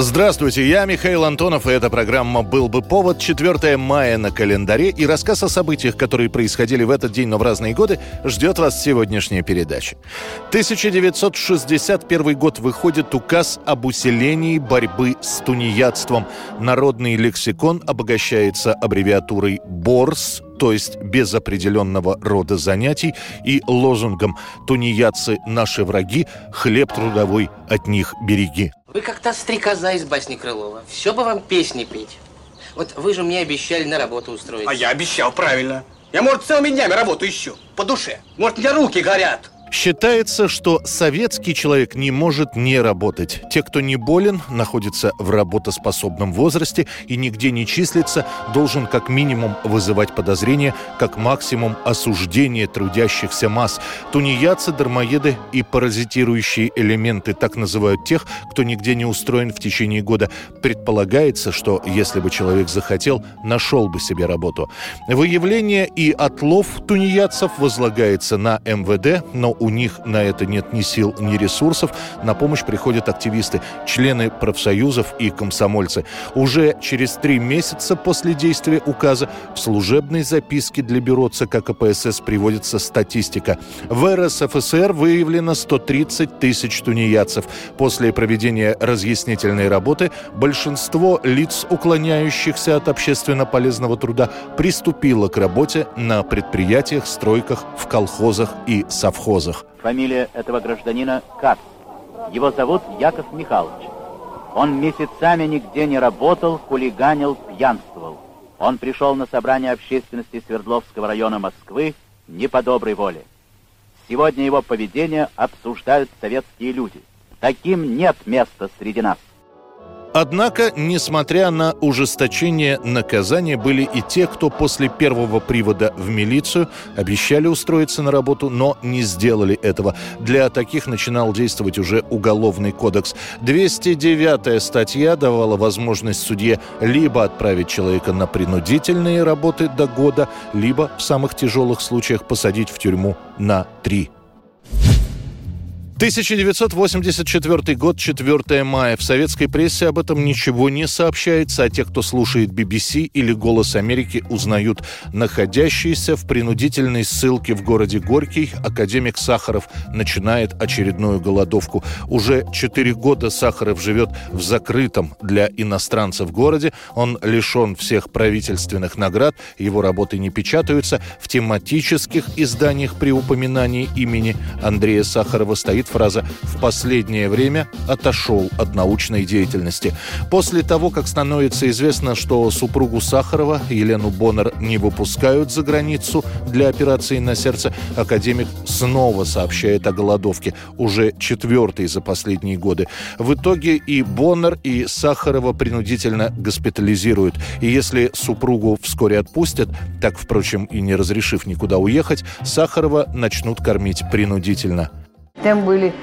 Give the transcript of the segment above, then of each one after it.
Здравствуйте, я Михаил Антонов, и эта программа «Был бы повод». 4 мая на календаре, и рассказ о событиях, которые происходили в этот день, но в разные годы, ждет вас сегодняшняя передача. 1961 год выходит указ об усилении борьбы с тунеядством. Народный лексикон обогащается аббревиатурой «БОРС», то есть без определенного рода занятий, и лозунгом «Тунеядцы – наши враги, хлеб трудовой от них береги». Вы как та стрекоза из басни Крылова. Все бы вам песни петь. Вот вы же мне обещали на работу устроить. А я обещал, правильно. Я, может, целыми днями работу ищу. По душе. Может, у меня руки горят. Считается, что советский человек не может не работать. Те, кто не болен, находится в работоспособном возрасте и нигде не числится, должен как минимум вызывать подозрения, как максимум осуждение трудящихся масс. Тунеядцы, дармоеды и паразитирующие элементы так называют тех, кто нигде не устроен в течение года. Предполагается, что если бы человек захотел, нашел бы себе работу. Выявление и отлов тунеядцев возлагается на МВД, но у них на это нет ни сил, ни ресурсов. На помощь приходят активисты, члены профсоюзов и комсомольцы. Уже через три месяца после действия указа в служебной записке для бюро ЦК КПСС приводится статистика. В РСФСР выявлено 130 тысяч тунеядцев. После проведения разъяснительной работы большинство лиц, уклоняющихся от общественно полезного труда, приступило к работе на предприятиях, стройках, в колхозах и совхозах. Фамилия этого гражданина Кац. Его зовут Яков Михайлович. Он месяцами нигде не работал, хулиганил, пьянствовал. Он пришел на собрание общественности Свердловского района Москвы не по доброй воле. Сегодня его поведение обсуждают советские люди. Таким нет места среди нас. Однако, несмотря на ужесточение наказания, были и те, кто после первого привода в милицию обещали устроиться на работу, но не сделали этого. Для таких начинал действовать уже Уголовный кодекс. 209 статья давала возможность судье либо отправить человека на принудительные работы до года, либо в самых тяжелых случаях посадить в тюрьму на три 1984 год, 4 мая. В советской прессе об этом ничего не сообщается, а те, кто слушает BBC или «Голос Америки», узнают. Находящийся в принудительной ссылке в городе Горький, академик Сахаров начинает очередную голодовку. Уже 4 года Сахаров живет в закрытом для иностранцев городе. Он лишен всех правительственных наград, его работы не печатаются. В тематических изданиях при упоминании имени Андрея Сахарова стоит фраза «в последнее время отошел от научной деятельности». После того, как становится известно, что супругу Сахарова, Елену Боннер, не выпускают за границу для операции на сердце, академик снова сообщает о голодовке, уже четвертый за последние годы. В итоге и Боннер, и Сахарова принудительно госпитализируют. И если супругу вскоре отпустят, так, впрочем, и не разрешив никуда уехать, Сахарова начнут кормить принудительно. Там были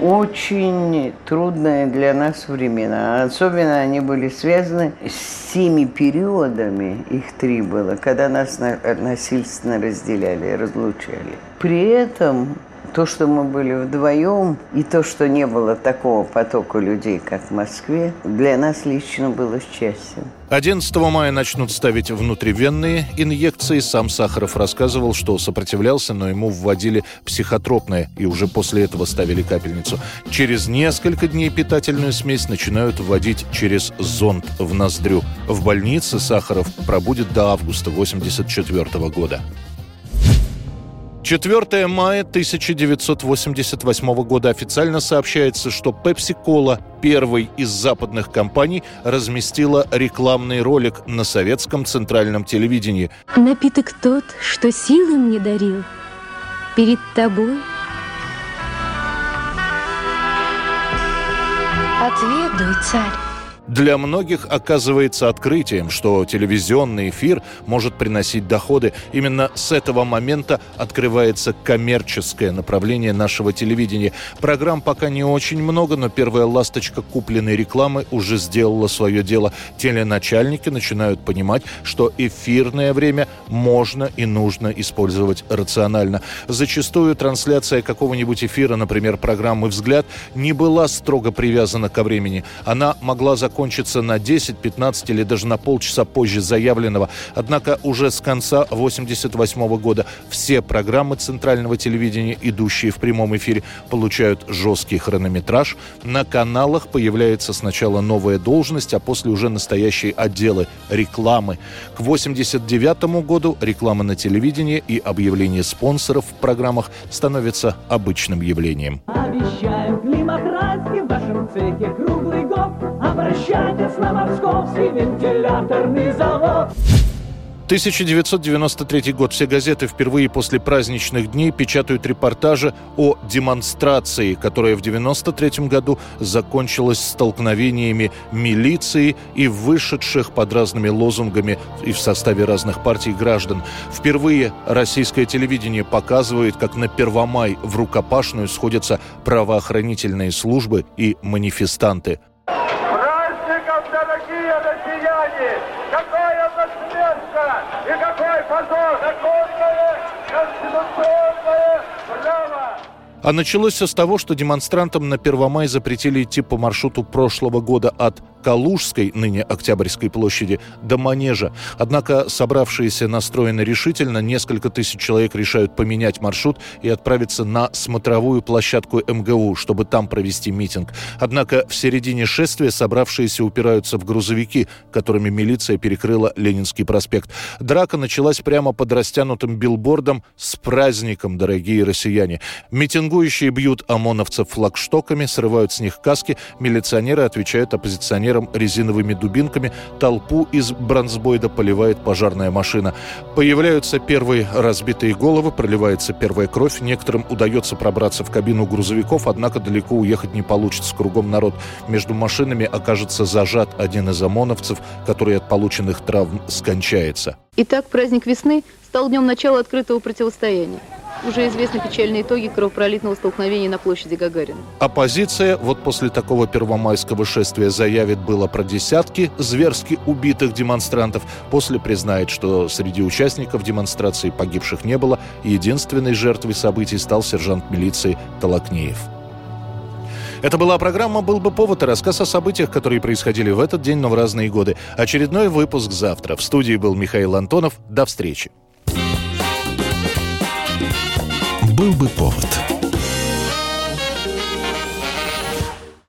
очень трудные для нас времена. Особенно они были связаны с теми периодами, их три было, когда нас насильственно разделяли, разлучали. При этом то, что мы были вдвоем, и то, что не было такого потока людей, как в Москве, для нас лично было счастьем. 11 мая начнут ставить внутривенные инъекции. Сам Сахаров рассказывал, что сопротивлялся, но ему вводили психотропное, и уже после этого ставили капельницу. Через несколько дней питательную смесь начинают вводить через зонд в ноздрю. В больнице Сахаров пробудет до августа 1984 года. 4 мая 1988 года официально сообщается, что Pepsi Cola, первой из западных компаний, разместила рекламный ролик на советском центральном телевидении. Напиток тот, что силы мне дарил, перед тобой. Отведуй, царь. Для многих оказывается открытием, что телевизионный эфир может приносить доходы. Именно с этого момента открывается коммерческое направление нашего телевидения. Программ пока не очень много, но первая ласточка купленной рекламы уже сделала свое дело. Теленачальники начинают понимать, что эфирное время можно и нужно использовать рационально. Зачастую трансляция какого-нибудь эфира, например, программы «Взгляд», не была строго привязана ко времени. Она могла закончиться закончится на 10, 15 или даже на полчаса позже заявленного. Однако уже с конца 1988 года все программы центрального телевидения, идущие в прямом эфире, получают жесткий хронометраж. На каналах появляется сначала новая должность, а после уже настоящие отделы рекламы. К 1989 году реклама на телевидении и объявление спонсоров в программах становится обычным явлением. Обещаем климат в вашем цехе. Московский вентиляторный завод. 1993 год. Все газеты впервые после праздничных дней печатают репортажи о демонстрации, которая в 1993 году закончилась столкновениями милиции и вышедших под разными лозунгами и в составе разных партий граждан. Впервые российское телевидение показывает, как на Первомай в рукопашную сходятся правоохранительные службы и манифестанты. Дорогие россияне! Какое насмешка и какой позор! Законное конституционное право! А началось все с того, что демонстрантам на Первомай запретили идти по маршруту прошлого года от Калужской, ныне Октябрьской площади, до Манежа. Однако собравшиеся настроены решительно. Несколько тысяч человек решают поменять маршрут и отправиться на смотровую площадку МГУ, чтобы там провести митинг. Однако в середине шествия собравшиеся упираются в грузовики, которыми милиция перекрыла Ленинский проспект. Драка началась прямо под растянутым билбордом «С праздником, дорогие россияне!». Митинг Митингующие бьют ОМОНовцев флагштоками, срывают с них каски, милиционеры отвечают оппозиционерам резиновыми дубинками, толпу из бронзбойда поливает пожарная машина. Появляются первые разбитые головы, проливается первая кровь, некоторым удается пробраться в кабину грузовиков, однако далеко уехать не получится, кругом народ. Между машинами окажется зажат один из ОМОНовцев, который от полученных травм скончается. Итак, праздник весны стал днем начала открытого противостояния. Уже известны печальные итоги кровопролитного столкновения на площади Гагарина. Оппозиция вот после такого первомайского шествия заявит было про десятки зверски убитых демонстрантов. После признает, что среди участников демонстрации погибших не было. Единственной жертвой событий стал сержант милиции Толокнеев. Это была программа «Был бы повод» и рассказ о событиях, которые происходили в этот день, но в разные годы. Очередной выпуск завтра. В студии был Михаил Антонов. До встречи. «Был бы повод»